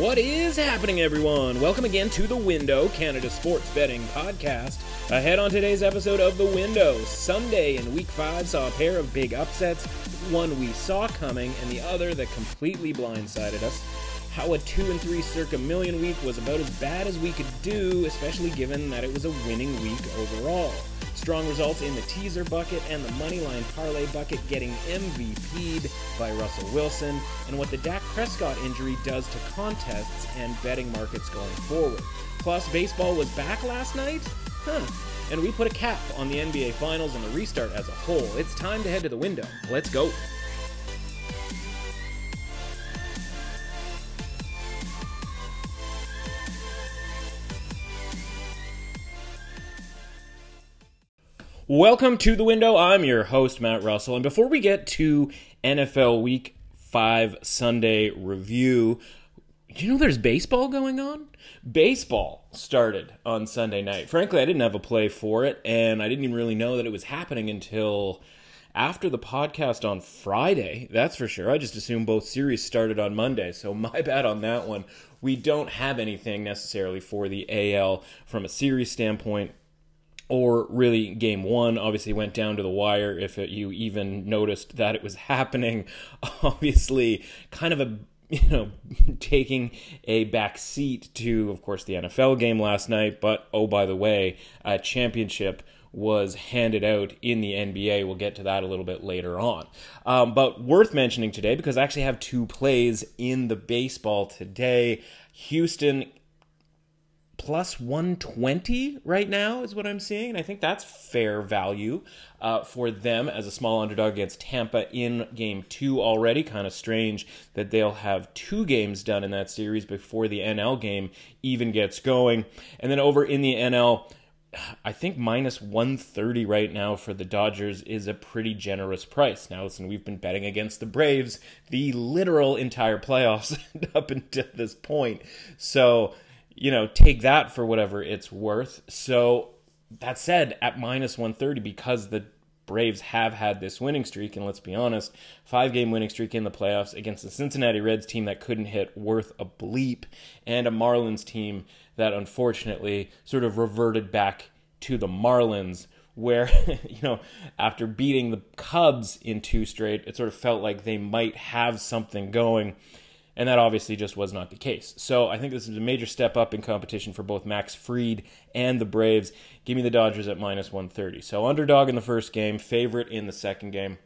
What is happening, everyone? Welcome again to The Window, Canada Sports Betting Podcast. Ahead on today's episode of The Window, Sunday in Week 5 saw a pair of big upsets, one we saw coming and the other that completely blindsided us. How a 2 and 3 circa million week was about as bad as we could do, especially given that it was a winning week overall. Strong results in the teaser bucket and the moneyline parlay bucket getting MVP'd by Russell Wilson, and what the Dak Prescott injury does to contests and betting markets going forward. Plus, baseball was back last night? Huh. And we put a cap on the NBA Finals and the restart as a whole. It's time to head to the window. Let's go. Welcome to the window. I'm your host, Matt Russell. And before we get to NFL Week 5 Sunday review, you know there's baseball going on? Baseball started on Sunday night. Frankly, I didn't have a play for it, and I didn't even really know that it was happening until after the podcast on Friday. That's for sure. I just assumed both series started on Monday, so my bad on that one. We don't have anything necessarily for the AL from a series standpoint or really game one obviously went down to the wire if it, you even noticed that it was happening obviously kind of a you know taking a back seat to of course the NFL game last night but oh by the way a championship was handed out in the NBA. We'll get to that a little bit later on. Um, but worth mentioning today because I actually have two plays in the baseball today. Houston plus 120 right now is what I'm seeing. And I think that's fair value uh, for them as a small underdog against Tampa in game two already. Kind of strange that they'll have two games done in that series before the NL game even gets going. And then over in the NL, I think minus 130 right now for the Dodgers is a pretty generous price. Now, listen, we've been betting against the Braves the literal entire playoffs up until this point. So, you know, take that for whatever it's worth. So that said, at minus 130, because the Braves have had this winning streak, and let's be honest, five game winning streak in the playoffs against the Cincinnati Reds team that couldn't hit worth a bleep, and a Marlins team that unfortunately sort of reverted back to the Marlins, where, you know, after beating the Cubs in two straight, it sort of felt like they might have something going. And that obviously just was not the case. So I think this is a major step up in competition for both Max Fried and the Braves. Give me the Dodgers at minus 130. So underdog in the first game, favorite in the second game.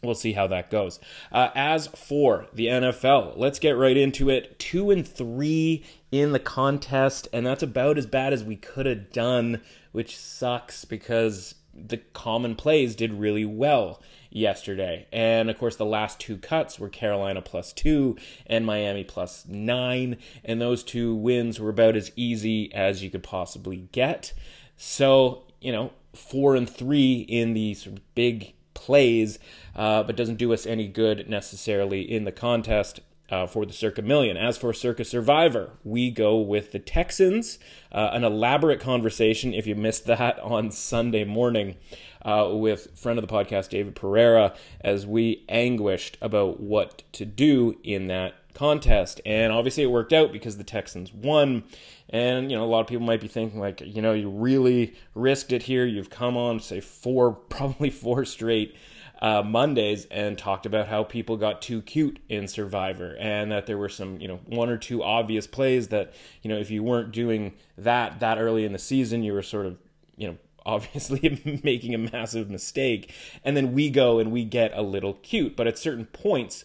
We'll see how that goes. Uh, as for the NFL, let's get right into it. Two and three in the contest, and that's about as bad as we could have done, which sucks because the common plays did really well yesterday. And of course, the last two cuts were Carolina plus two and Miami plus nine. And those two wins were about as easy as you could possibly get. So, you know, four and three in these big plays, uh, but doesn't do us any good necessarily in the contest. Uh, for the Circa Million. As for Circa Survivor, we go with the Texans. Uh, an elaborate conversation, if you missed that on Sunday morning, uh, with friend of the podcast, David Pereira, as we anguished about what to do in that contest. And obviously, it worked out because the Texans won. And, you know, a lot of people might be thinking, like, you know, you really risked it here. You've come on, say, four, probably four straight uh, Mondays and talked about how people got too cute in Survivor and that there were some, you know, one or two obvious plays that, you know, if you weren't doing that that early in the season, you were sort of, you know, obviously making a massive mistake. And then we go and we get a little cute. But at certain points,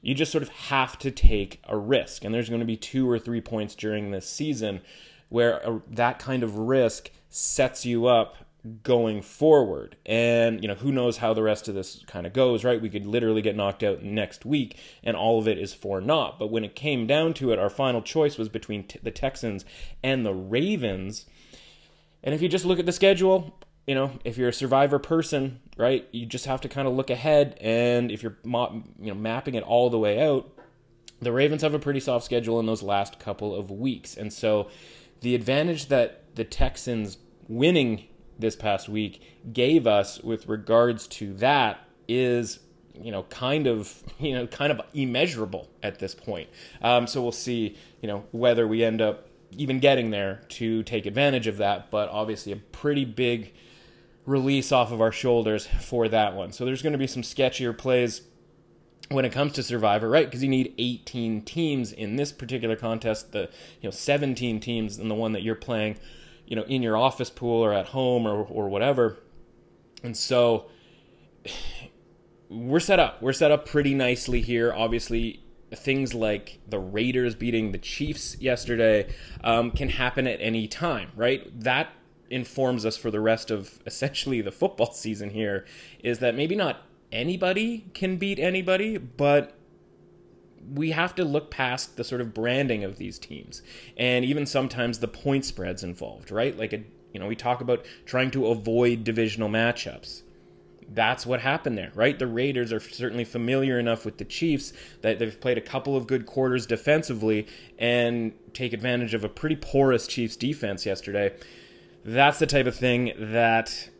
you just sort of have to take a risk. And there's going to be two or three points during this season where that kind of risk sets you up going forward. And, you know, who knows how the rest of this kind of goes, right? We could literally get knocked out next week and all of it is for naught. But when it came down to it, our final choice was between t- the Texans and the Ravens. And if you just look at the schedule, you know, if you're a survivor person, right, you just have to kind of look ahead. And if you're, you know, mapping it all the way out, the Ravens have a pretty soft schedule in those last couple of weeks. And so the advantage that the Texans winning this past week gave us with regards to that is you know, kind of, you know, kind of immeasurable at this point. Um, so we'll see, you know, whether we end up even getting there to take advantage of that. But obviously, a pretty big release off of our shoulders for that one. So there's going to be some sketchier plays when it comes to Survivor, right? Because you need 18 teams in this particular contest. The you know 17 teams in the one that you're playing, you know, in your office pool or at home or or whatever. And so we're set up. We're set up pretty nicely here. Obviously, things like the Raiders beating the Chiefs yesterday um, can happen at any time, right? That informs us for the rest of essentially the football season here is that maybe not anybody can beat anybody, but we have to look past the sort of branding of these teams and even sometimes the point spreads involved, right? Like a you know, we talk about trying to avoid divisional matchups that's what happened there, right? The Raiders are certainly familiar enough with the Chiefs that they've played a couple of good quarters defensively and take advantage of a pretty porous Chiefs defense yesterday. That's the type of thing that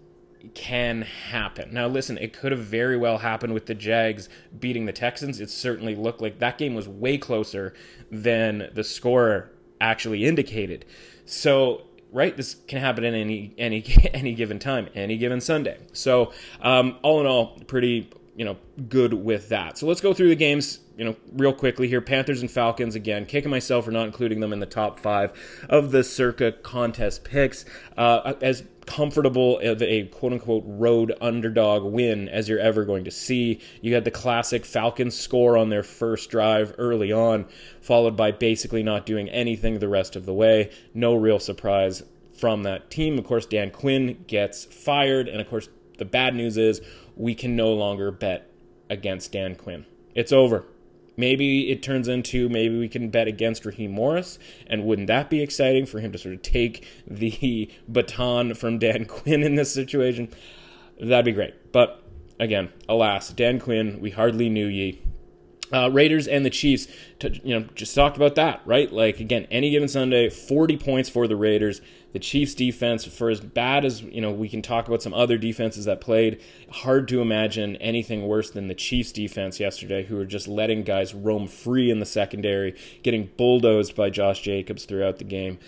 can happen. Now, listen, it could have very well happened with the Jags beating the Texans. It certainly looked like that game was way closer than the score actually indicated. So right? This can happen at any any any given time, any given Sunday. So um, all in all, pretty you know good with that. So let's go through the games you know real quickly here. Panthers and Falcons again, kicking myself for not including them in the top five of the circa contest picks. Uh, as comfortable of a quote unquote road underdog win as you're ever going to see. You had the classic Falcons score on their first drive early on, followed by basically not doing anything the rest of the way. No real surprise from that team. Of course, Dan Quinn gets fired, and of course, the bad news is we can no longer bet against Dan Quinn. It's over. Maybe it turns into maybe we can bet against Raheem Morris, and wouldn't that be exciting for him to sort of take the baton from Dan Quinn in this situation? That'd be great. But again, alas, Dan Quinn, we hardly knew ye. Uh, Raiders and the Chiefs, you know, just talked about that, right? Like again, any given Sunday, 40 points for the Raiders. The Chiefs defense, for as bad as you know, we can talk about some other defenses that played. Hard to imagine anything worse than the Chiefs defense yesterday, who were just letting guys roam free in the secondary, getting bulldozed by Josh Jacobs throughout the game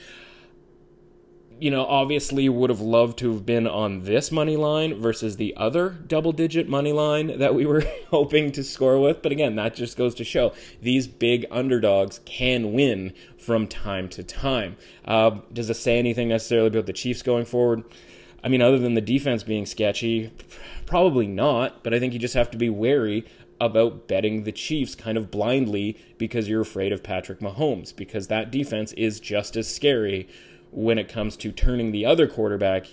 you know, obviously would have loved to have been on this money line versus the other double digit money line that we were hoping to score with. But again, that just goes to show these big underdogs can win from time to time. Uh, does it say anything necessarily about the Chiefs going forward? I mean, other than the defense being sketchy, probably not. But I think you just have to be wary about betting the Chiefs kind of blindly because you're afraid of Patrick Mahomes, because that defense is just as scary when it comes to turning the other quarterback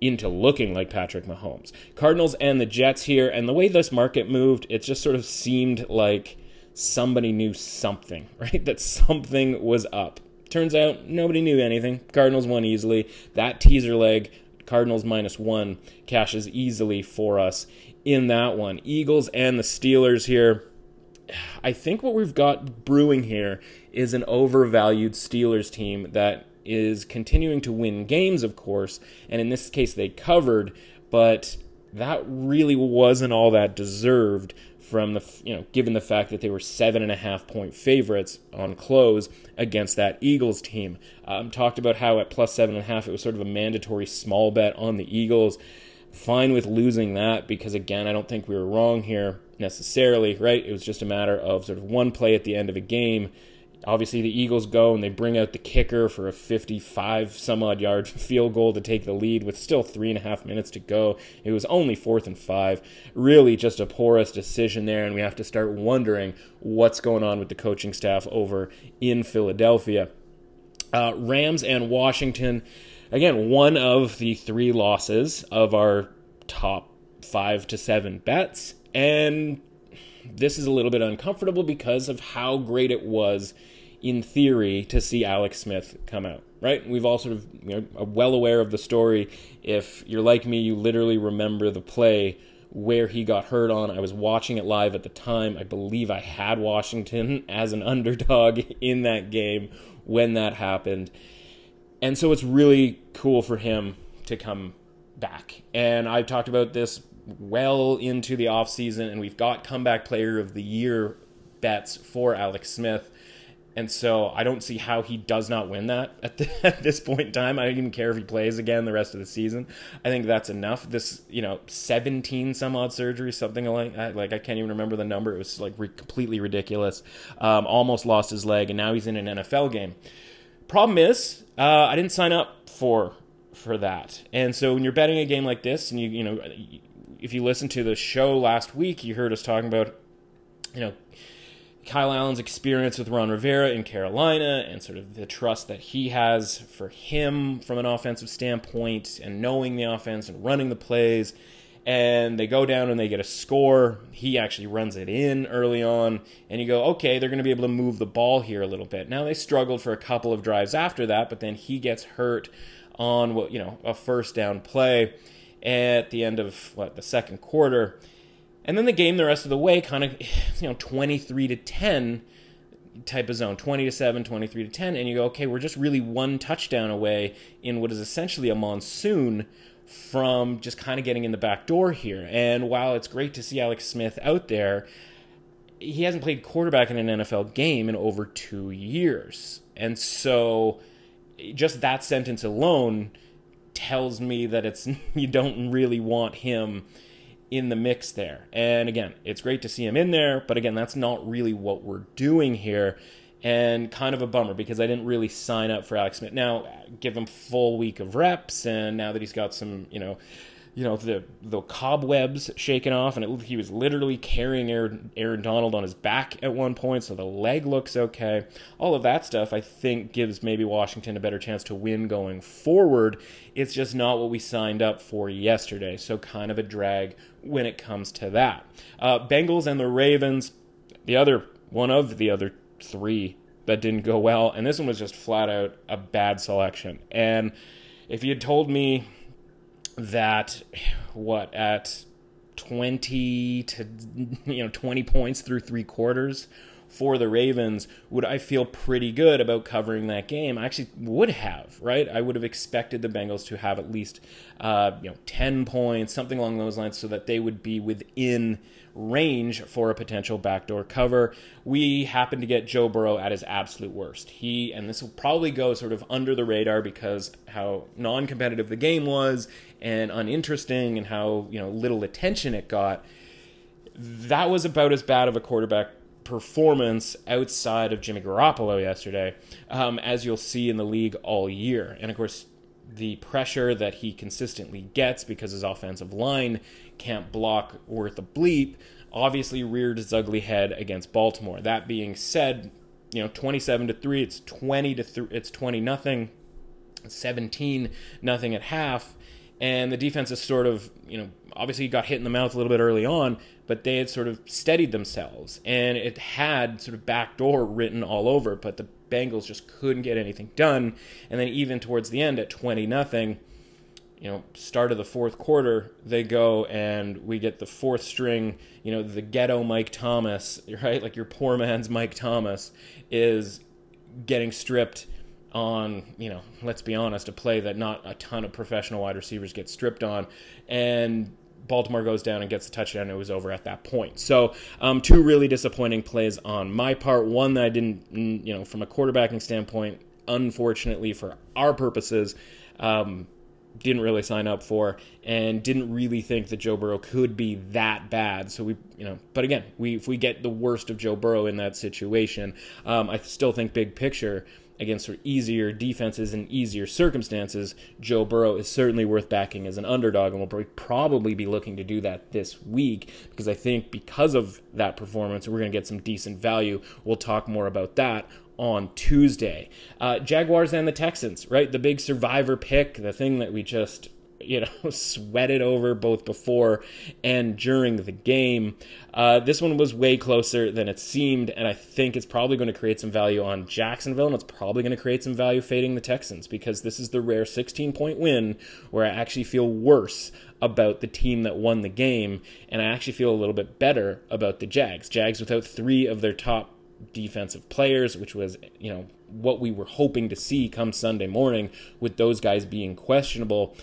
into looking like Patrick Mahomes. Cardinals and the Jets here, and the way this market moved, it just sort of seemed like somebody knew something, right? That something was up. Turns out nobody knew anything. Cardinals won easily. That teaser leg, Cardinals minus one, cashes easily for us in that one. Eagles and the Steelers here. I think what we've got brewing here is an overvalued Steelers team that is continuing to win games, of course, and in this case they covered, but that really wasn't all that deserved from the you know given the fact that they were seven and a half point favorites on close against that Eagles team. Um, talked about how at plus seven and a half it was sort of a mandatory small bet on the Eagles. Fine with losing that because again I don't think we were wrong here necessarily. Right, it was just a matter of sort of one play at the end of a game Obviously, the Eagles go and they bring out the kicker for a 55 some odd yard field goal to take the lead with still three and a half minutes to go. It was only fourth and five. Really, just a porous decision there, and we have to start wondering what's going on with the coaching staff over in Philadelphia. Uh, Rams and Washington, again, one of the three losses of our top five to seven bets. And this is a little bit uncomfortable because of how great it was in theory to see Alex Smith come out right? We've all sort of you know, well aware of the story. If you're like me you literally remember the play where he got hurt on. I was watching it live at the time. I believe i had washington as an underdog in that game when that happened. And so it's really cool for him to come back. And i've talked about this well into the offseason, and we've got comeback player of the year bets for Alex Smith. And so I don't see how he does not win that at, the, at, this point in time. I don't even care if he plays again the rest of the season. I think that's enough. This, you know, 17 some odd surgery, something like that. Like, I can't even remember the number. It was like re- completely ridiculous. Um, almost lost his leg, and now he's in an NFL game. Problem is, uh, I didn't sign up for for that. And so when you're betting a game like this, and you, you know, if you listen to the show last week, you heard us talking about, you know, Kyle Allen's experience with Ron Rivera in Carolina and sort of the trust that he has for him from an offensive standpoint and knowing the offense and running the plays. And they go down and they get a score. He actually runs it in early on. And you go, okay, they're going to be able to move the ball here a little bit. Now, they struggled for a couple of drives after that, but then he gets hurt on what, you know, a first down play at the end of what, the second quarter. And then the game the rest of the way kind of, you know, 23 to 10 type of zone. 20 to 7 23 to 10 and you go okay we're just really one touchdown away in what is essentially a monsoon from just kind of getting in the back door here. And while it's great to see alex smith out there he hasn't played quarterback in an nfl game in over two years. And so just that sentence alone tells me that it's you don't really want him in the mix there. And again, it's great to see him in there, but again, that's not really what we're doing here. And kind of a bummer because I didn't really sign up for Alex Smith. Now, give him full week of reps, and now that he's got some, you know, you know the the cobwebs shaken off, and it, he was literally carrying Aaron, Aaron Donald on his back at one point, so the leg looks okay. All of that stuff, I think, gives maybe Washington a better chance to win going forward. It's just not what we signed up for yesterday, so kind of a drag when it comes to that. Uh, Bengals and the Ravens, the other one of the other three that didn't go well, and this one was just flat out a bad selection. And if you had told me that what at 20 to you know 20 points through three quarters for the Ravens, would I feel pretty good about covering that game? I actually would have, right? I would have expected the Bengals to have at least, uh, you know, 10 points, something along those lines, so that they would be within range for a potential backdoor cover. We happen to get Joe Burrow at his absolute worst. He, and this will probably go sort of under the radar because how non competitive the game was and uninteresting and how, you know, little attention it got. That was about as bad of a quarterback performance outside of Jimmy Garoppolo yesterday, um, as you'll see in the league all year. And of course, the pressure that he consistently gets because his offensive line can't block worth a bleep obviously reared its ugly head against Baltimore. That being said, you know, 27 to 3, it's 20 to 3, it's 20 nothing, 17 nothing at half and the defense is sort of you know obviously got hit in the mouth a little bit early on but they had sort of steadied themselves. And it had sort of backdoor written all over but the bengals just couldn't get anything done. And then even towards the end at 20 nothing you know start of the fourth quarter they go and we get the fourth string you know the ghetto mike thomas right? Like your poor man's mike thomas is getting stripped on, you know, let's be honest, a play that not a ton of professional wide receivers get stripped on. And Baltimore goes down and gets a touchdown. It was over at that point. So, um, two really disappointing plays on my part. One that I didn't, you know, from a quarterbacking standpoint, unfortunately for our purposes, um, didn't really sign up for and didn't really think that Joe Burrow could be that bad. So we, you know, but again, we if we get the worst of Joe Burrow in that situation, um, I still think big picture against easier defenses and easier circumstances, Joe Burrow is certainly worth backing as an underdog, and we'll probably be looking to do that this week because I think because of that performance, we're going to get some decent value. We'll talk more about that on Tuesday. Uh, Jaguars and the Texans, right? The big survivor pick, the thing that we just you know, sweated over both before and during the game. Uh, this one was way closer than it seemed, and I think it's probably going to create some value on Jacksonville, and it's probably going to create some value fading the Texans because this is the rare 16 point win where I actually feel worse about the team that won the game, and I actually feel a little bit better about the Jags. Jags without three of their top defensive players, which was, you know, what we were hoping to see come Sunday morning with those guys being questionable.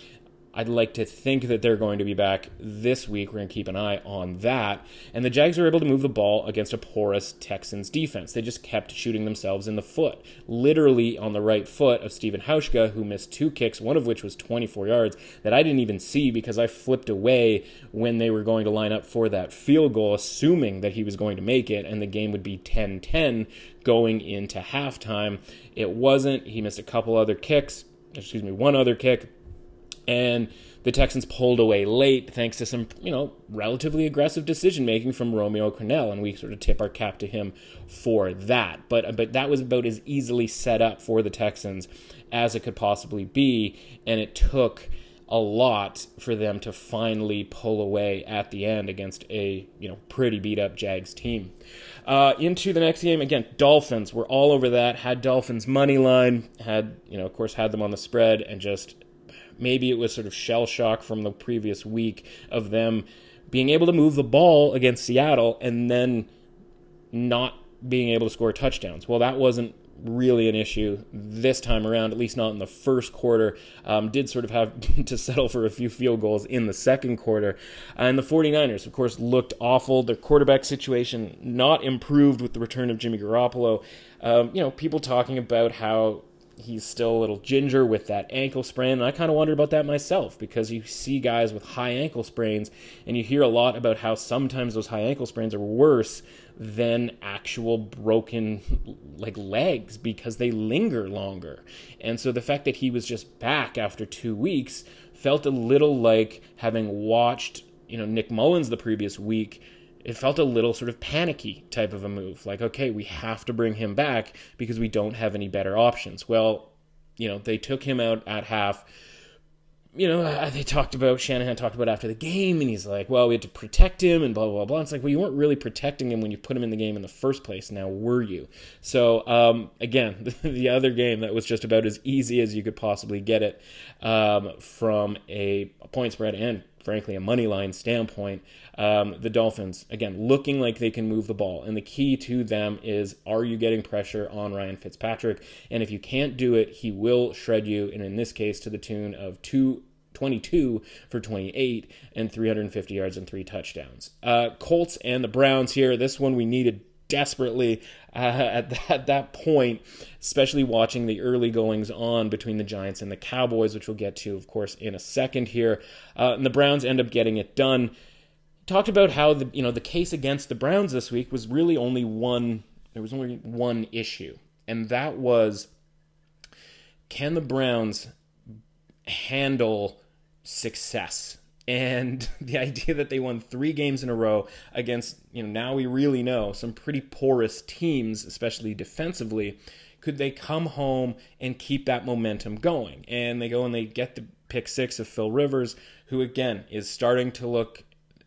I'd like to think that they're going to be back this week. We're going to keep an eye on that. And the Jags were able to move the ball against a porous Texans defense. They just kept shooting themselves in the foot, literally on the right foot of Stephen Hauschka, who missed two kicks, one of which was 24 yards, that I didn't even see because I flipped away when they were going to line up for that field goal, assuming that he was going to make it and the game would be 10 10 going into halftime. It wasn't. He missed a couple other kicks, excuse me, one other kick and the Texans pulled away late thanks to some, you know, relatively aggressive decision making from Romeo Crennel, and we sort of tip our cap to him for that. But but that was about as easily set up for the Texans as it could possibly be, and it took a lot for them to finally pull away at the end against a you know pretty beat up Jags team. Uh, into the next game again, Dolphins were all over that. Had Dolphins money line, had you know of course had them on the spread, and just Maybe it was sort of shell shock from the previous week of them being able to move the ball against Seattle and then not being able to score touchdowns. Well, that wasn't really an issue this time around, at least not in the first quarter. Um, did sort of have to settle for a few field goals in the second quarter. and the 49ers, of course, looked awful. Their quarterback situation not improved with the return of Jimmy Garoppolo. Um, you know, people talking about how he's still a little ginger with that ankle sprain. And I kind of wondered about that myself because you see guys with high ankle sprains and you hear a lot about how sometimes those high ankle sprains are worse than actual broken like legs because they linger longer. And so the fact that he was just back after 2 weeks felt a little like having watched, you know, Nick Mullens the previous week it felt a little sort of panicky type of a move. Like, okay, we have to bring him back because we don't have any better options. Well, you know, they took him out at half. You know, uh, they talked about, Shanahan talked about after the game, and he's like, well, we had to protect him and blah, blah, blah. It's like, well, you weren't really protecting him when you put him in the game in the first place. Now, were you? So, um, again, the other game that was just about as easy as you could possibly get it um, from a point spread and frankly, a money line standpoint, um, the Dolphins, again, looking like they can move the ball. And the key to them is are you getting pressure on Ryan Fitzpatrick? And if you can't do it, he will shred you. And in this case, to the tune of two 22 for 28 and 350 yards and three touchdowns. Uh, Colts and the Browns here. This one we needed desperately uh, at, that, at that point, especially watching the early goings on between the Giants and the Cowboys, which we'll get to, of course, in a second here. Uh, and the Browns end up getting it done. Talked about how the you know the case against the Browns this week was really only one. There was only one issue, and that was can the Browns handle success and the idea that they won three games in a row against you know now we really know some pretty porous teams especially defensively could they come home and keep that momentum going? And they go and they get the pick six of phil rivers who again is starting to look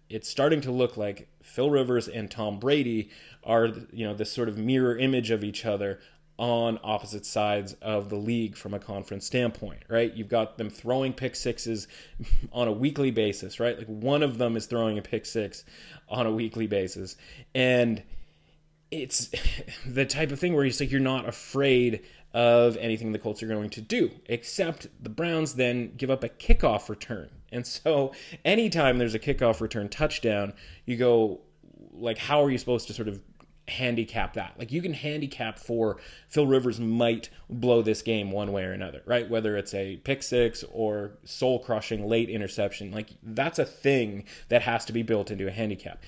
it's starting to look like phil rivers and tom brady are you know this sort of mirror image of each other on opposite sides of the league from a conference standpoint, right? You've got them throwing pick sixes on a weekly basis, right? Like one of them is throwing a pick six on a weekly basis. And it's the type of thing where you say you're not afraid of anything the Colts are going to do, except the Browns then give up a kickoff return. And so anytime there's a kickoff return touchdown, you go, like, how are you supposed to sort of handicap that. Like you can handicap for Phil Rivers might blow this game one way or another, right? Whether it's a pick six or soul crushing late interception, like that's a thing that has to be built into a handicap.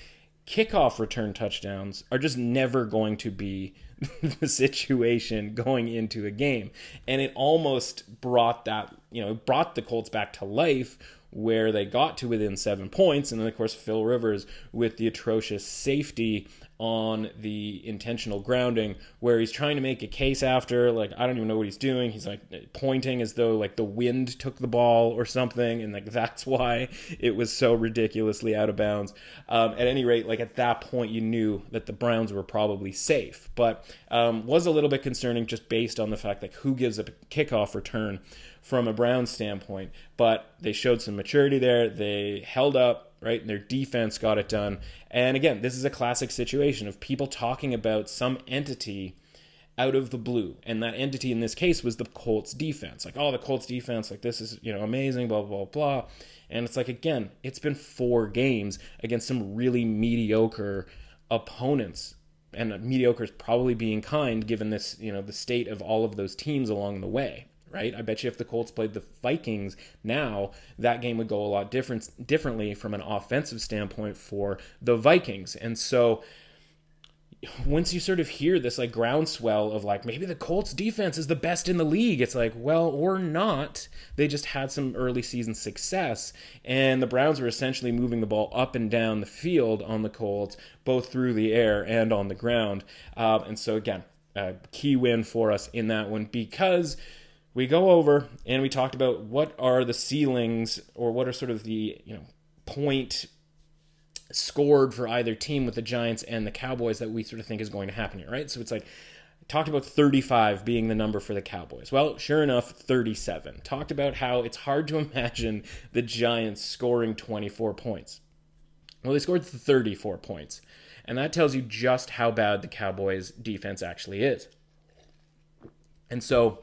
Kickoff return touchdowns are just never going to be the situation going into a game. And it almost brought that, you know, brought the Colts back to life where they got to within seven points. And then, of course, Phil Rivers with the atrocious safety on the intentional grounding where he's trying to make a case after like I don't even know what he's doing. He's like pointing as though like the wind took the ball or something and like that's why it was so ridiculously out of bounds. Um, at any rate like at that point you knew that the Browns were probably safe. But um, was a little bit concerning just based on the fact that who gives a kickoff return from a Browns standpoint but they showed some maturity there they held up right? And their defense got it done. And again, this is a classic situation of people talking about some entity out of the blue. And that entity in this case was the Colts defense. Like, oh, the Colts defense, like, this is, you know, amazing, blah, blah, blah. And it's like, again, it's been four games against some really mediocre opponents. And mediocre is probably being kind given this, you know, the state of all of those teams along the way right? I bet you if the Colts played the Vikings now, that game would go a lot different differently from an offensive standpoint for the Vikings. And so once you sort of hear this like groundswell of like maybe the Colts defense is the best in the league, it's like, well, or not. They just had some early season success, and the Browns were essentially moving the ball up and down the field on the Colts, both through the air and on the ground. Uh, and so again, a key win for us in that one because we go over and we talked about what are the ceilings or what are sort of the you know point scored for either team with the Giants and the Cowboys that we sort of think is going to happen here, right? So it's like talked about 35 being the number for the Cowboys. Well, sure enough, 37. Talked about how it's hard to imagine the Giants scoring 24 points. Well, they scored 34 points. And that tells you just how bad the Cowboys defense actually is. And so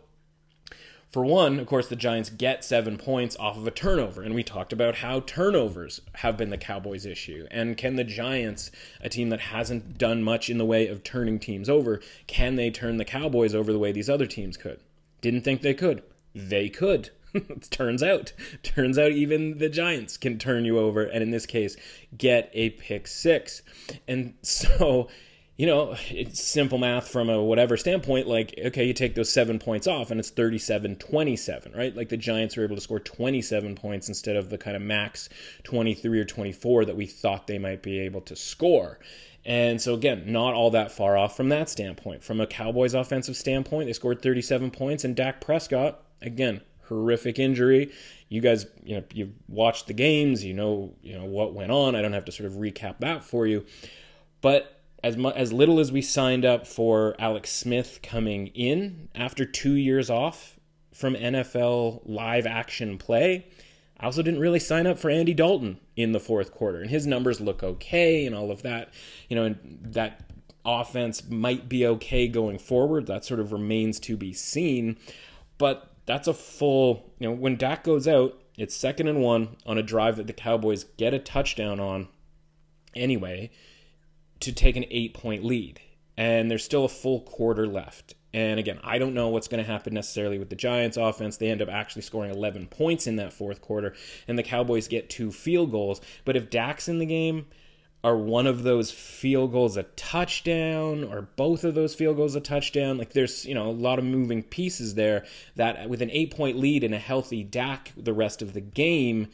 for one, of course, the Giants get seven points off of a turnover, and we talked about how turnovers have been the Cowboys' issue. And can the Giants, a team that hasn't done much in the way of turning teams over, can they turn the Cowboys over the way these other teams could? Didn't think they could. They could. turns out, turns out even the Giants can turn you over, and in this case, get a pick six. And so you know, it's simple math from a whatever standpoint. Like, okay, you take those seven points off and it's 37 27, right? Like the Giants were able to score 27 points instead of the kind of max 23 or 24 that we thought they might be able to score. And so, again, not all that far off from that standpoint. From a Cowboys offensive standpoint, they scored 37 points, and Dak Prescott, again, horrific injury. You guys, you know, you've watched the games, you know, you know what went on. I don't have to sort of recap that for you. But as mu- as little as we signed up for Alex Smith coming in after two years off from NFL live action play, I also didn't really sign up for Andy Dalton in the fourth quarter, and his numbers look okay and all of that. You know, and that offense might be okay going forward. That sort of remains to be seen, but that's a full. You know, when Dak goes out, it's second and one on a drive that the Cowboys get a touchdown on. Anyway, to take an eight point lead. And there's still a full quarter left. And again, I don't know what's going to happen necessarily with the Giants offense. They end up actually scoring 11 points in that fourth quarter, and the Cowboys get two field goals. But if Dak's in the game, are one of those field goals a touchdown or both of those field goals a touchdown like there's you know a lot of moving pieces there that with an eight point lead and a healthy Dak the rest of the game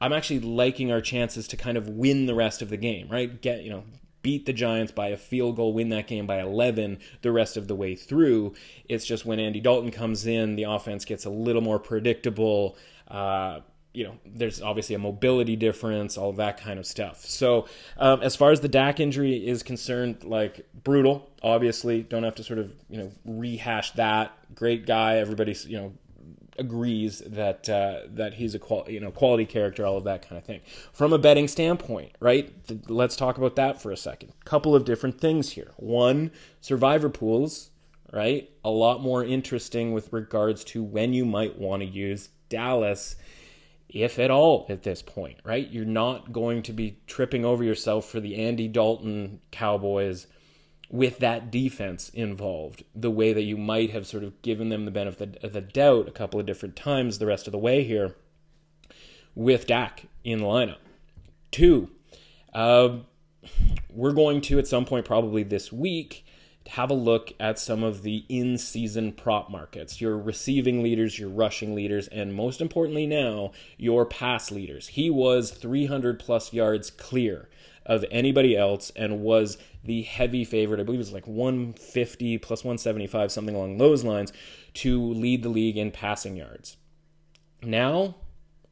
I'm actually liking our chances to kind of win the rest of the game right get you know beat the Giants by a field goal, win that game by 11 the rest of the way through. It's just when Andy Dalton comes in, the offense gets a little more predictable. Uh, you know, there's obviously a mobility difference, all that kind of stuff. So, um, as far as the Dak injury is concerned, like brutal. Obviously, don't have to sort of you know rehash that. Great guy, everybody's you know agrees that uh, that he's a qual- you know quality character, all of that kind of thing. From a betting standpoint, right? Let's talk about that for a second. Couple of different things here. One, survivor pools, right? A lot more interesting with regards to when you might want to use Dallas if at all at this point, right? You're not going to be tripping over yourself for the Andy Dalton Cowboys with that defense involved, the way that you might have sort of given them the benefit of the doubt a couple of different times the rest of the way here with Dak in the lineup. Two, uh, we're going to at some point probably this week have a look at some of the in season prop markets, your receiving leaders, your rushing leaders, and most importantly now, your pass leaders. He was 300 plus yards clear of anybody else and was the heavy favorite. I believe it was like 150 plus 175, something along those lines, to lead the league in passing yards. Now,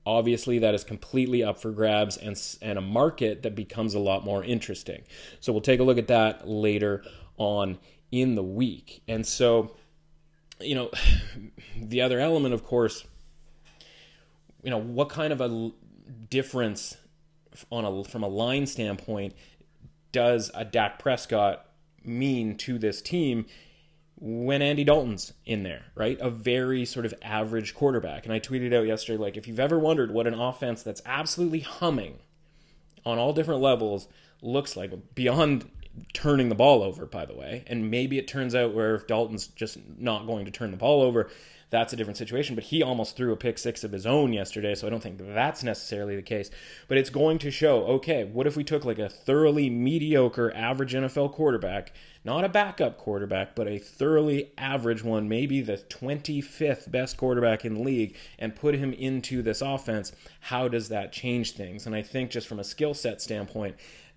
obviously, that is completely up for grabs and, and a market that becomes a lot more interesting. So, we'll take a look at that later on in the week. And so, you know, the other element, of course, you know, what kind of a difference on a from a line standpoint does a Dak Prescott mean to this team when Andy Dalton's in there, right? A very sort of average quarterback. And I tweeted out yesterday like if you've ever wondered what an offense that's absolutely humming on all different levels looks like beyond turning the ball over, by the way. And maybe it turns out where if Dalton's just not going to turn the ball over, that's a different situation. But he almost threw a pick six of his own yesterday, so I don't think that's necessarily the case. But it's going to show okay, what if we took like a thoroughly mediocre, average NFL quarterback, not a backup quarterback, but a thoroughly average one, maybe the 25th best quarterback in the league, and put him into this offense? How does that change things? And I think just from a skill set standpoint,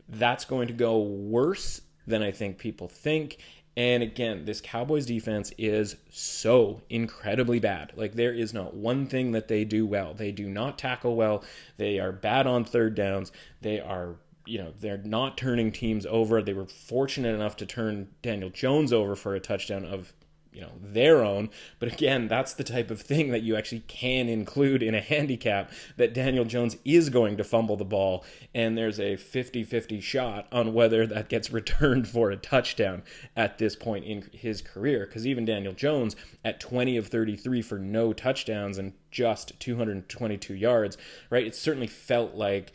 that's going to go worse than I think people think. And again, this Cowboys defense is so incredibly bad. Like, there is not one thing that they do well. They do not tackle well. They are bad on third downs. They are, you know, they're not turning teams over. They were fortunate enough to turn Daniel Jones over for a touchdown of you know their own. But again that's the type of thing that you actually can include in a handicap that Daniel Jones is going to fumble the ball. And there's a 50-50 shot on whether that gets returned for a touchdown at this point in his career. Cuz even Daniel Jones at 20 of 33 for no touchdowns and just 222 yards right? It certainly felt like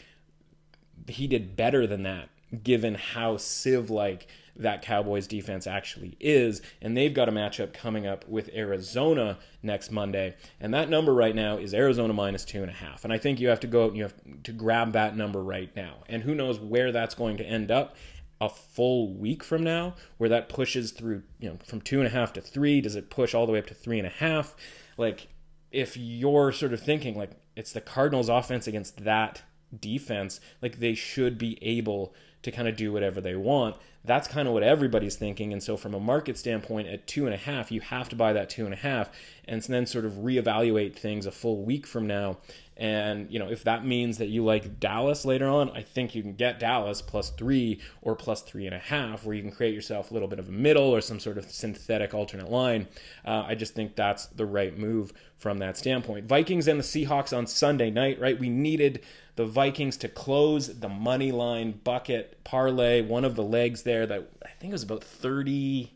he did better than that given how sieve like that Cowboys defense actually is. And they've got a matchup coming up with Arizona next Monday. And that number right now is Arizona minus two and a half. And I think you have to go out and you have to grab that number right now. And who knows where that's going to end up a full week from now, where that pushes through, you know, from two and a half to three. Does it push all the way up to three and a half? Like, if you're sort of thinking like it's the Cardinals offense against that defense, like they should be able to kind of do whatever they want. That's kind of what everybody's thinking. And so, from a market standpoint, at two and a half, you have to buy that two and a half and then sort of reevaluate things a full week from now. And, you know, if that means that you like Dallas later on, I think you can get Dallas plus three or plus three and a half, where you can create yourself a little bit of a middle or some sort of synthetic alternate line. Uh, I just think that's the right move from that standpoint. Vikings and the Seahawks on Sunday night, right? We needed the Vikings to close the money line bucket parlay, one of the legs there that I think was about 30,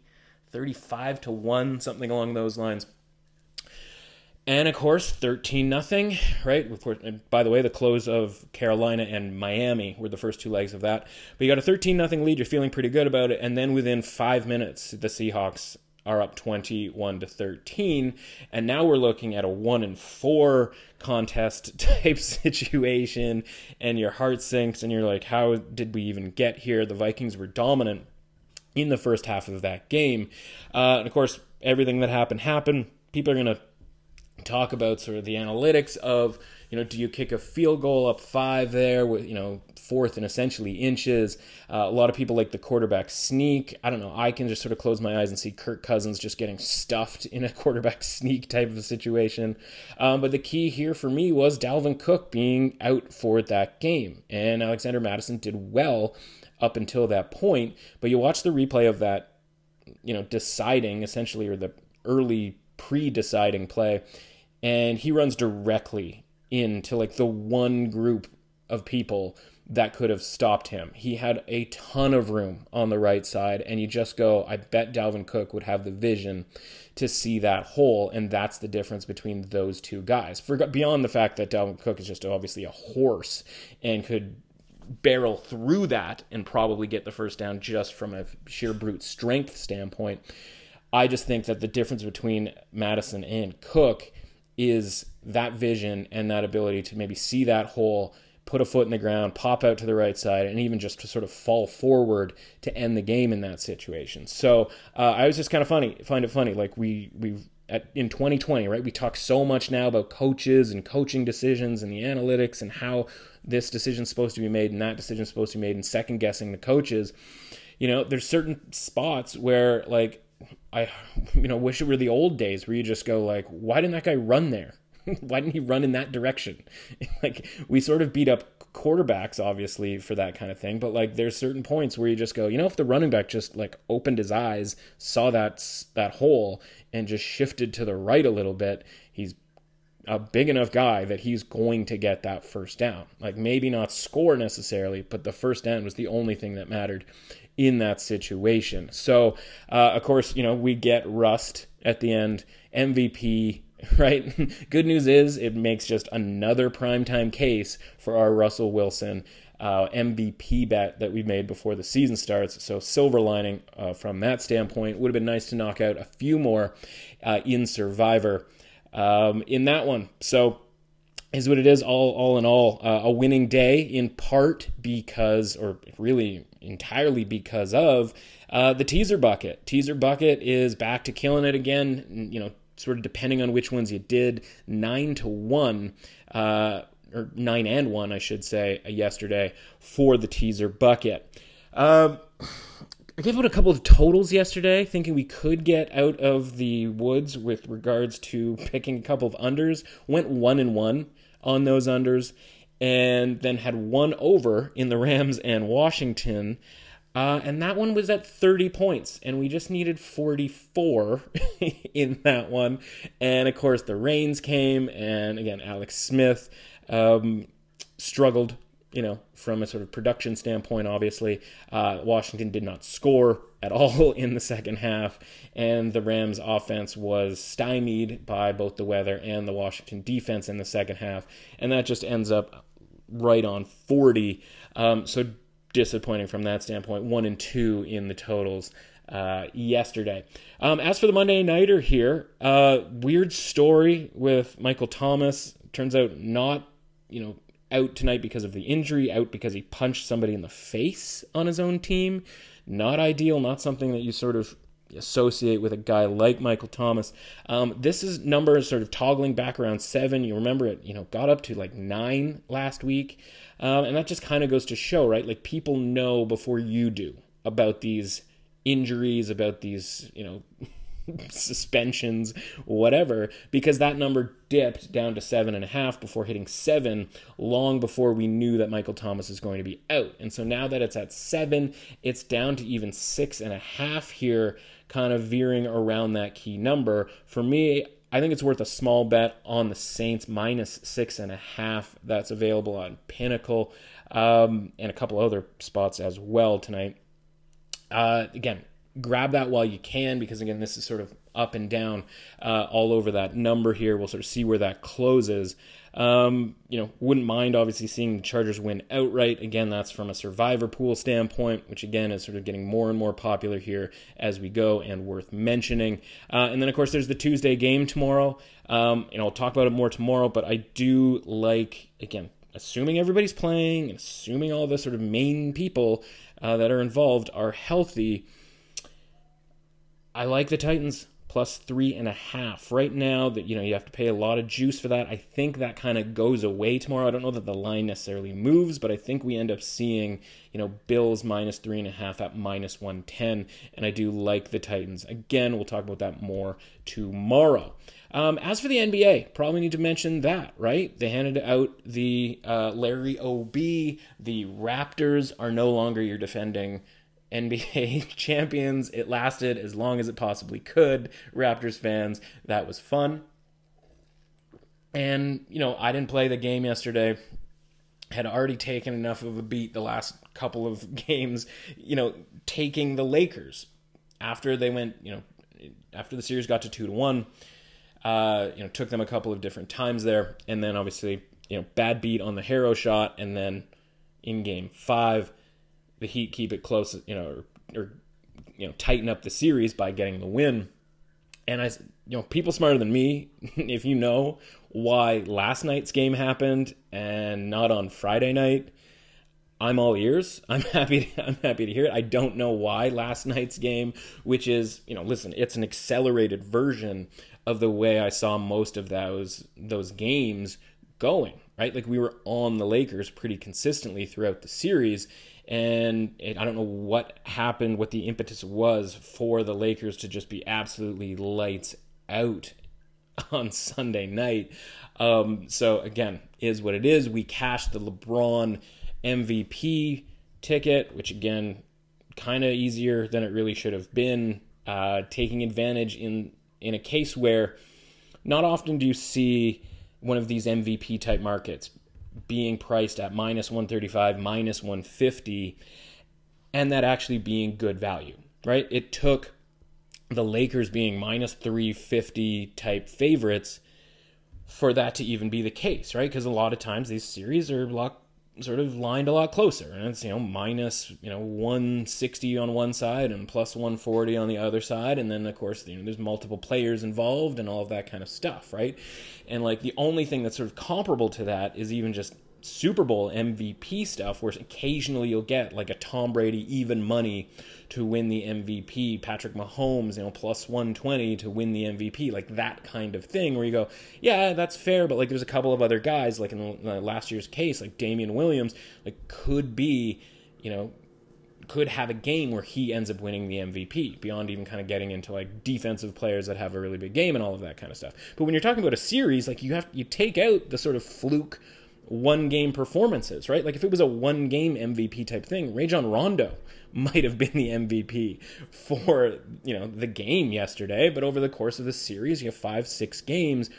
35 to 1, something along those lines. And of course, 13 nothing, right? And by the way, the close of Carolina and Miami were the first two legs of that. But you got a 13 nothing lead, you're feeling pretty good about it. And then within five minutes, the Seahawks are up 21 to 13 and now we're looking at a 1 and 4 contest type situation and your heart sinks and you're like how did we even get here? The Vikings were dominant in the first half of that game. Uh, and of course everything that happened happened. People are going to talk about sort of the analytics of you know do you kick a field goal up five there with you know fourth and essentially inches? Uh, a lot of people like the quarterback sneak. I don't know. I can just sort of close my eyes and see kirk cousins just getting stuffed in a quarterback sneak type of a situation. Um, but the key here for me was dalvin cook being out for that game. And alexander Mattison did well up until that point. But you watch the replay of that you know deciding essentially or the early pre-deciding play and he runs directly into like the one group of people that could have stopped him. He had a ton of room on the right side, and you just go, I bet Dalvin Cook would have the vision to see that hole, and that's the difference between those two guys. For, beyond the fact that Dalvin Cook is just obviously a horse and could barrel through that and probably get the first down just from a sheer brute strength standpoint. I just think that the difference between Mattison and Cook is that vision and that ability to maybe see that hole, put a foot in the ground, pop out to the right side, and even just to sort of fall forward to end the game in that situation. So uh, I was just kind of funny, find it funny. Like we we in 2020, right? We talk so much now about coaches and coaching decisions and the analytics and how this decision's supposed to be made and that decision's supposed to be made and second guessing the coaches. You know, there's certain spots where like I, you know, wish it were the old days where you just go like, why didn't that guy run there? why didn't he run in that direction? like we sort of beat up quarterbacks obviously for that kind of thing, but like there's certain points where you just go, you know, if the running back just like opened his eyes, saw that that hole and just shifted to the right a little bit, a big enough guy that he's going to get that first down. Like maybe not score necessarily, but the first down was the only thing that mattered in that situation. So, uh, of course, you know, we get Rust at the end, MVP, right? Good news is it makes just another primetime case for our Russell Wilson uh, MVP bet that we made before the season starts. So, silver lining uh, from that standpoint would have been nice to knock out a few more uh, in Survivor um, in that one. So, is what it is. All, all in all, uh, a winning day in part because, or really entirely because of uh, the teaser bucket. Teaser bucket is back to killing it again. You know, sort of depending on which ones you did, nine to one. Uh, or nine and one, I should say, yesterday for the teaser bucket. Um, I gave out a couple of totals yesterday, thinking we could get out of the woods with regards to picking a couple of unders. Went one and one on those unders, and then had one over in the Rams and Washington. Uh, and that one was at 30 points, and we just needed 44 in that one. And of course, the rains came, and again, Alex Smith um, struggled, you know, from a sort of production standpoint, obviously. Uh, Washington did not score at all in the second half, and the Rams' offense was stymied by both the weather and the Washington defense in the second half, and that just ends up right on 40. Um, so disappointing from that standpoint. One and two in the totals uh, yesterday. Um, as for the Monday Nighter here, uh, weird story with Michael Thomas. Turns out not, you know, out tonight because of the injury, out because he punched somebody in the face on his own team. Not ideal, not something that you sort of associate with a guy like Michael Thomas. Um, this is numbers sort of toggling back around seven. You remember it, you know, got up to like nine last week. Um, and that just kind of goes to show, right? Like people know before you do about these injuries, about these, you know, suspensions, whatever, because that number dipped down to seven and a half before hitting seven, long before we knew that Michael Thomas is going to be out. And so now that it's at seven, it's down to even six and a half here, kind of veering around that key number. For me, I think it's worth a small bet on the Saints minus six and a half. That's available on Pinnacle um, and a couple other spots as well tonight. Uh, again, grab that while you can because again, this is sort of up and down uh, all over that number here. We'll sort of see where that closes. Um, you know, wouldn't mind obviously seeing the Chargers win outright. Again, that's from a survivor pool standpoint, which again is sort of getting more and more popular here as we go and worth mentioning. Uh, and then, of course, there's the Tuesday game tomorrow. Um, and I'll talk about it more tomorrow, but I do like, again, assuming everybody's playing and assuming all the sort of main people uh, that are involved are healthy. I like the Titans plus three and a half. Right now, that you know you have to pay a lot of juice for that. I think that kind of goes away tomorrow. I don't know that the line necessarily moves, but I think we end up seeing you know Bills minus three and a half at minus one ten, and I do like the Titans. Again, we'll talk about that more tomorrow. Um, as for the NBA, probably need to mention that, right? They handed out the uh, Larry O.B. The Raptors are no longer your defending NBA champions. It lasted as long as it possibly could. Raptors fans, that was fun. And, you know, I didn't play the game yesterday. Had already taken enough of a beat the last couple of games, you know, taking the Lakers after they went, you know, after the series got to 2 to 1. Uh, you know, took them a couple of different times there, and then obviously, you know, bad beat on the Herro shot, and then in game five, the Heat keep it close, you know, or, or you know, tighten up the series by getting the win. And I, you know, people smarter than me, if you know why last night's game happened and not on Friday night, I'm all ears. I'm happy. To, I'm happy to hear it. I don't know why last night's game, which is, you know, listen, it's an accelerated version of the way I saw most of those those games going. Right, like we were on the Lakers pretty consistently throughout the series, and it, I don't know what happened, what the impetus was for the Lakers to just be absolutely lights out on Sunday night. Um, so again, is what it is. We cashed the LeBron MVP ticket, which again, kind of easier than it really should have been. Uh, taking advantage in in a case where not often do you see one of these MVP type markets being priced at minus 135, minus 150. and that actually being good value, right? It took the Lakers being minus 350 type favorites for that to even be the case, right? Because a lot of times these series are lot sort of lined a lot closer. And it's you know minus you know 160 on one side and plus 140 on the other side. And then of course you know there's multiple players involved and all of that kind of stuff right? And like the only thing that's sort of comparable to that is even just Super Bowl MVP stuff where occasionally you'll get like a Tom Brady even money to win the MVP, Patrick Mahomes, you know, plus 120 to win the MVP, like that kind of thing where you go, yeah, that's fair, but like there's a couple of other guys, like in last year's case, like Damien Williams, like could be, you know, could have a game where he ends up winning the MVP beyond even kind of getting into like defensive players that have a really big game and all of that kind of stuff. But when you're talking about a series, like you have you take out the sort of fluke one game performances, right? Like if it was a one game MVP type thing, Rajon Rondo might have been the MVP for, you know, the game yesterday, but over the course of the series, you have 5 6 games,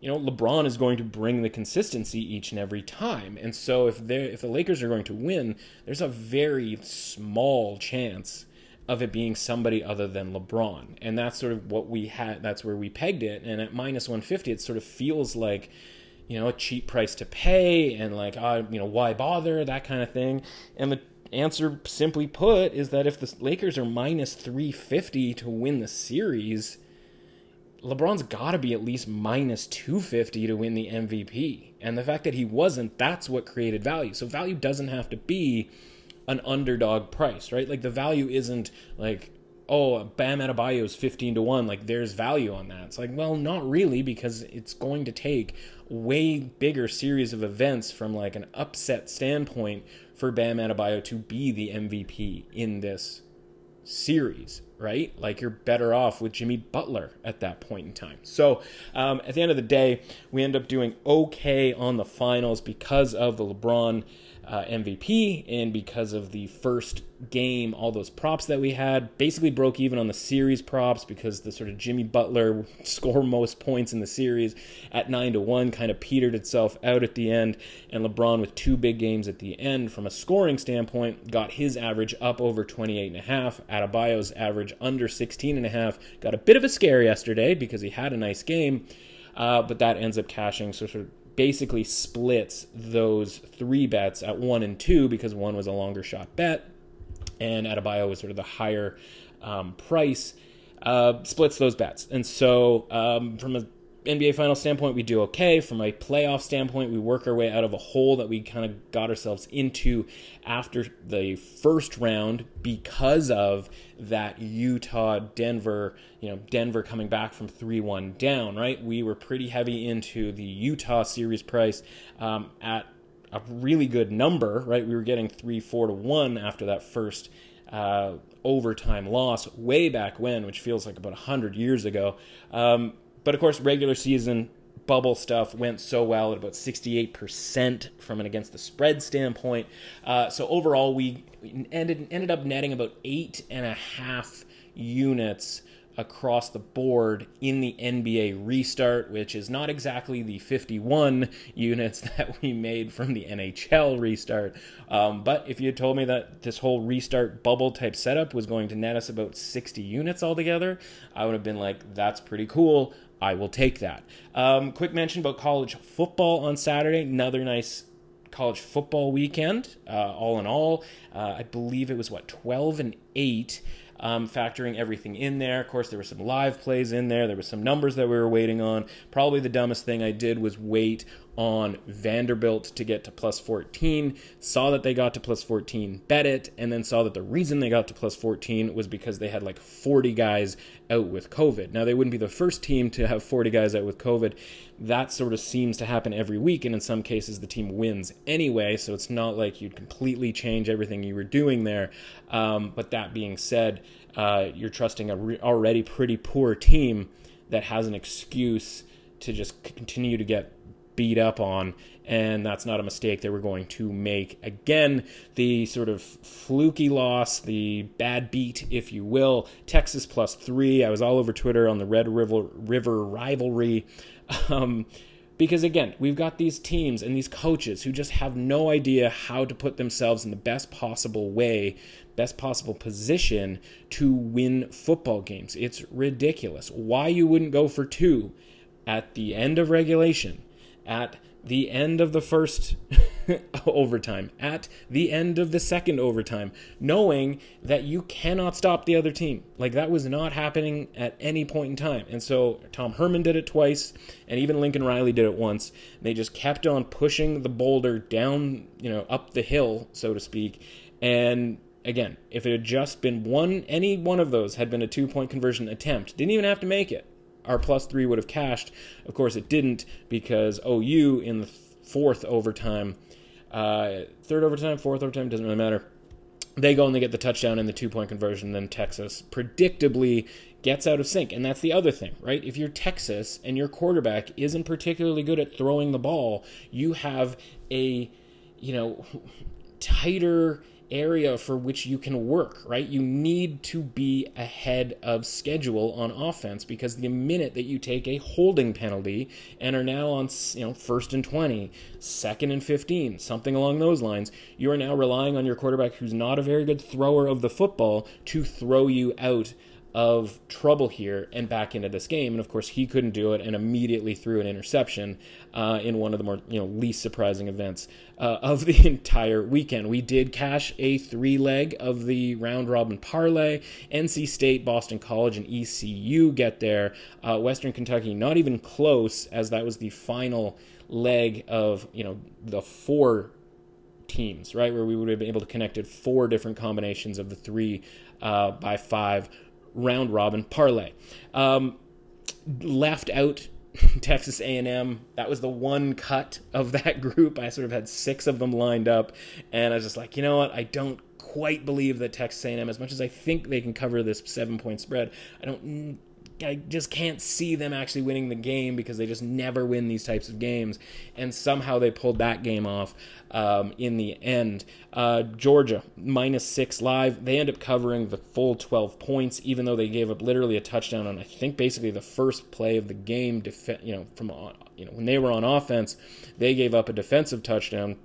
you know, LeBron is going to bring the consistency each and every time. And so if they if the Lakers are going to win, there's a very small chance of it being somebody other than LeBron. And that's sort of what we had that's where we pegged it. And at minus 150 it sort of feels like you know, a cheap price to pay and like, uh, you know, why bother, that kind of thing. And the answer, simply put, is that if the Lakers are minus 350 to win the series, LeBron's got to be at least minus 250 to win the MVP. And the fact that he wasn't, that's what created value. So value doesn't have to be an underdog price, right? Like the value isn't like oh, Bam Adebayo is 15 to 1, like there's value on that. It's like, well, not really, because it's going to take way bigger series of events from like an upset standpoint for Bam Adebayo to be the MVP in this series, right? Like you're better off with Jimmy Butler at that point in time. So um, at the end of the day, we end up doing okay on the finals because of the LeBron uh, MVP, and because of the first game, all those props that we had basically broke even on the series props because the sort of Jimmy Butler score most points in the series at nine to one kind of petered itself out at the end, and LeBron with two big games at the end from a scoring standpoint got his average up over 28 and a half. Adebayo's average under 16 and a half. Got a bit of a scare yesterday because he had a nice game. Uh, but that ends up cashing. So sort of basically splits those three bets at one and two because one was a longer shot bet and Adebayo was sort of the higher um, price. Uh, splits those bets. And so, um, from a NBA final standpoint, we do okay. From a playoff standpoint, we work our way out of a hole that we kind of got ourselves into after the first round because of that Utah Denver, you know, Denver coming back from 3 1 down, right? We were pretty heavy into the Utah series price um, at a really good number, right? We were getting 3 4 to 1 after that first. Uh, overtime loss way back when, which feels like about 100 years ago. Um, but of course, regular season bubble stuff went so well at about 68% from an against the spread standpoint. Uh, so overall, we ended ended up netting about eight and a half units across the board in the NBA restart, which is not exactly the 51 units that we made from the NHL restart. Um, but if you had told me that this whole restart bubble type setup was going to net us about 60 units altogether, I would have been like, that's pretty cool. I will take that. Um, quick mention about college football on Saturday. Another nice college football weekend. Uh, all in all, uh, I believe it was what 12 and 8 um, factoring everything in there. Of course, there were some live plays in there. There were some numbers that we were waiting on. Probably the dumbest thing I did was wait on Vanderbilt to get to plus 14. Saw that they got to plus 14, bet it, and then saw that the reason they got to plus 14 was because they had like 40 guys out with COVID. Now, they wouldn't be the first team to have 40 guys out with COVID. That sort of seems to happen every week, and in some cases, the team wins anyway, so it's not like you'd completely change everything you were doing there. Um, but that being said, uh, you're trusting a re- already pretty poor team that has an excuse to just continue to get beat up on, and that's not a mistake they we're going to make again. The sort of fluky loss, the bad beat, if you will, Texas plus three. I was all over Twitter on the Red River, River rivalry. Um, Because again, we've got these teams and these coaches who just have no idea how to put themselves in the best possible way, best possible position to win football games. It's ridiculous. Why you wouldn't go for two at the end of regulation, at the end of the first overtime, at the end of the second overtime, knowing that you cannot stop the other team. Like that was not happening at any point in time. And so Tom Herman did it twice, and even Lincoln Riley did it once. They just kept on pushing the boulder down, you know, up the hill, so to speak. And again, if it had just been one, any one of those had been a two point conversion attempt, didn't even have to make it our plus three would have cashed. Of course, it didn't because OU in the fourth overtime, uh, third overtime, fourth overtime, doesn't really matter. They go and they get the touchdown and the two point conversion. Then Texas predictably gets out of sync. And that's the other thing, right? If you're Texas and your quarterback isn't particularly good at throwing the ball, you have a, you know, tighter area for which you can work, right? You need to be ahead of schedule on offense because the minute that you take a holding penalty and are now on, you know, first and 20, second and 15, something along those lines, you are now relying on your quarterback who's not a very good thrower of the football to throw you out of trouble here and back into this game. And of course, he couldn't do it and immediately threw an interception uh, in one of the more you know least surprising events uh, of the entire weekend. We did cash a three leg of the round robin parlay. NC State, Boston College, and ECU get there. Uh, Western Kentucky not even close, as that was the final leg of you know the four teams, right? Where we would have been able to connect it four different combinations of the three uh, by five round robin parlay. Um, left out Texas A&M. That was the one cut of that group. I sort of had six of them lined up, and I was just like, you know what? I don't quite believe that Texas A&M, as much as I think they can cover this seven point spread, I don't I just can't see them actually winning the game because they just never win these types of games. And somehow they pulled that game off um, in the end. Uh, Georgia, minus six live. They end up covering the full 12 points, even though they gave up literally a touchdown on, I think, basically the first play of the game. Def- you know, from you know when they were on offense, they gave up a defensive touchdown.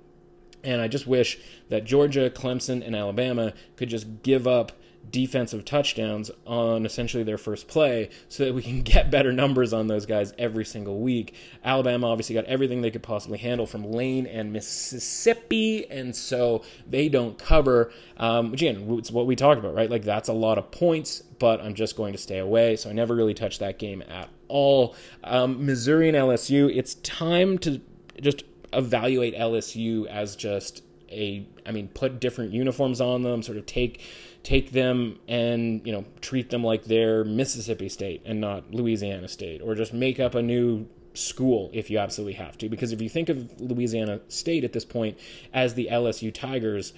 And I just wish that Georgia, Clemson, and Alabama could just give up defensive touchdowns on essentially their first play so that we can get better numbers on those guys every single week. Alabama obviously got everything they could possibly handle from Lane and Mississippi, and so they don't cover, um, which again, it's what we talked about, right? Like that's a lot of points, but I'm just going to stay away. So I never really touched that game at all. Um, Missouri and LSU, it's time to just evaluate LSU as just a, I mean, put different uniforms on them, sort of take take them and you know treat them like they're Mississippi State and not Louisiana State, or just make up a new school if you absolutely have to. Because if you think of Louisiana State at this point as the LSU Tigers,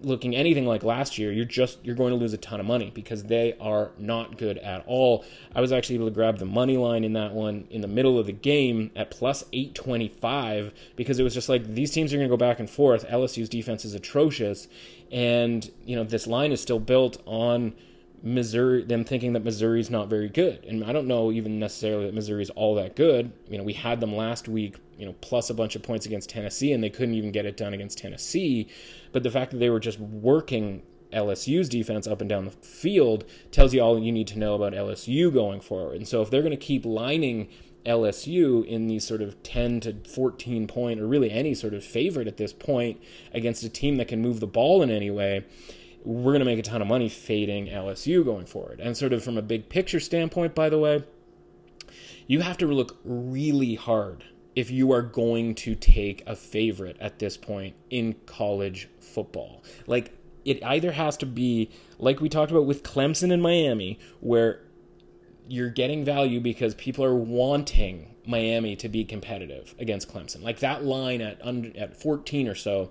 looking anything like last year, you're just you're going to lose a ton of money because they are not good at all. I was actually able to grab the money line in that one in the middle of the game at plus 825 because it was just like these teams are going to go back and forth. LSU's defense is atrocious and you know this line is still built on Missouri, them thinking that Missouri's not very good. And I don't know even necessarily that Missouri's all that good. You know, we had them last week, you know, plus a bunch of points against Tennessee, and they couldn't even get it done against Tennessee. But the fact that they were just working LSU's defense up and down the field tells you all you need to know about LSU going forward. And so if they're going to keep lining LSU in these sort of 10 to 14 point, or really any sort of favorite at this point against a team that can move the ball in any way, we're going to make a ton of money fading LSU going forward. And sort of from a big picture standpoint, by the way, you have to look really hard if you are going to take a favorite at this point in college football. Like, it either has to be, like we talked about with Clemson and Miami, where you're getting value because people are wanting Miami to be competitive against Clemson. Like that line at under, at 14 or so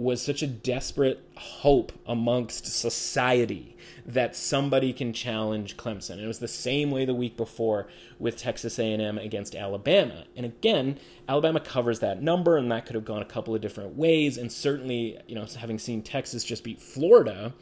was such a desperate hope amongst society that somebody can challenge Clemson. And it was the same way the week before with Texas A&M against Alabama. And again, Alabama covers that number and that could have gone a couple of different ways and certainly, you know, having seen Texas just beat Florida,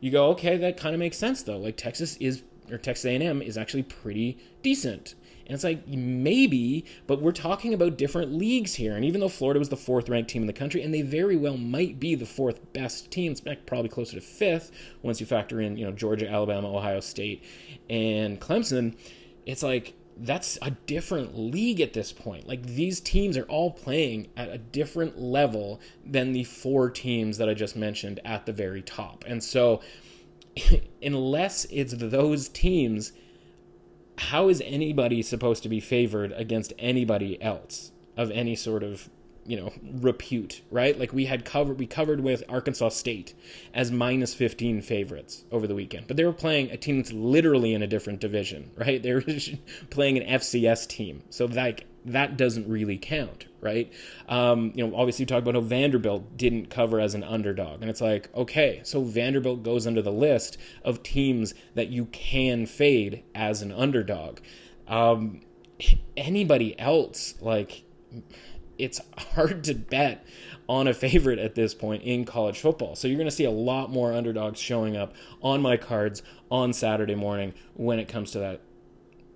you go, okay, that kind of makes sense though. Like Texas is or Texas A&M is actually pretty decent. And it's like, maybe, but we're talking about different leagues here. And even though Florida was the fourth ranked team in the country, and they very well might be the fourth best team, probably closer to fifth once you factor in, you know, Georgia, Alabama, Ohio State, and Clemson, it's like, that's a different league at this point. Like these teams are all playing at a different level than the four teams that I just mentioned at the very top. And so, unless it's those teams, how is anybody supposed to be favored against anybody else of any sort of you know repute right? Like we had covered we covered with arkansas state as minus 15 favorites over the weekend but they were playing a team that's literally in a different division right? They were playing an fcs team. So like that doesn't really count right um, you know obviously you talk about how vanderbilt didn't cover as an underdog and it's like okay so vanderbilt goes under the list of teams that you can fade as an underdog um, anybody else like it's hard to bet on a favorite at this point in college football. So you're going to see a lot more underdogs showing up on my cards on Saturday morning when it comes to that,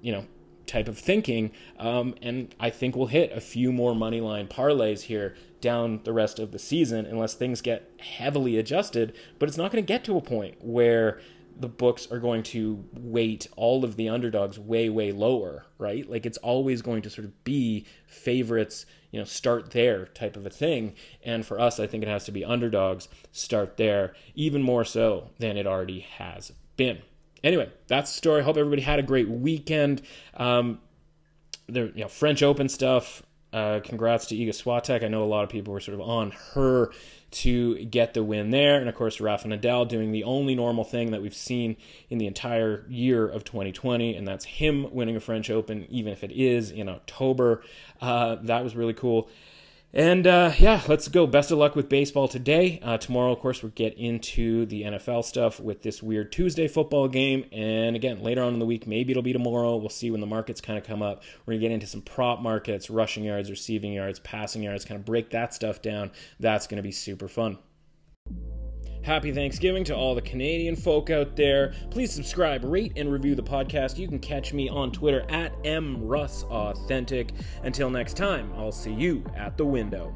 you know, type of thinking. Um, and I think we'll hit a few more money line parlays here down the rest of the season unless things get heavily adjusted. But it's not going to get to a point where the books are going to weight all of the underdogs way way lower right like it's always going to sort of be favorites you know start there type of a thing and for us i think it has to be underdogs start there even more so than it already has been anyway that's the story hope everybody had a great weekend um there you know french open stuff uh, congrats to Iga Swiatek. I know a lot of people were sort of on her to get the win there. And of course, Rafa Nadal doing the only normal thing that we've seen in the entire year of 2020, and that's him winning a French Open, even if it is in October. Uh, that was really cool. And uh, yeah, let's go. Best of luck with baseball today. Uh, tomorrow, of course, we'll get into the NFL stuff with this weird Tuesday football game. And again, later on in the week, maybe it'll be tomorrow. We'll see when the markets kind of come up. We're going to get into some prop markets, rushing yards, receiving yards, passing yards, kind of break that stuff down. That's going to be super fun. Happy Thanksgiving to all the Canadian folk out there. Please subscribe, rate, and review the podcast. You can catch me on Twitter at mrussauthentic. Until next time, I'll see you at the window.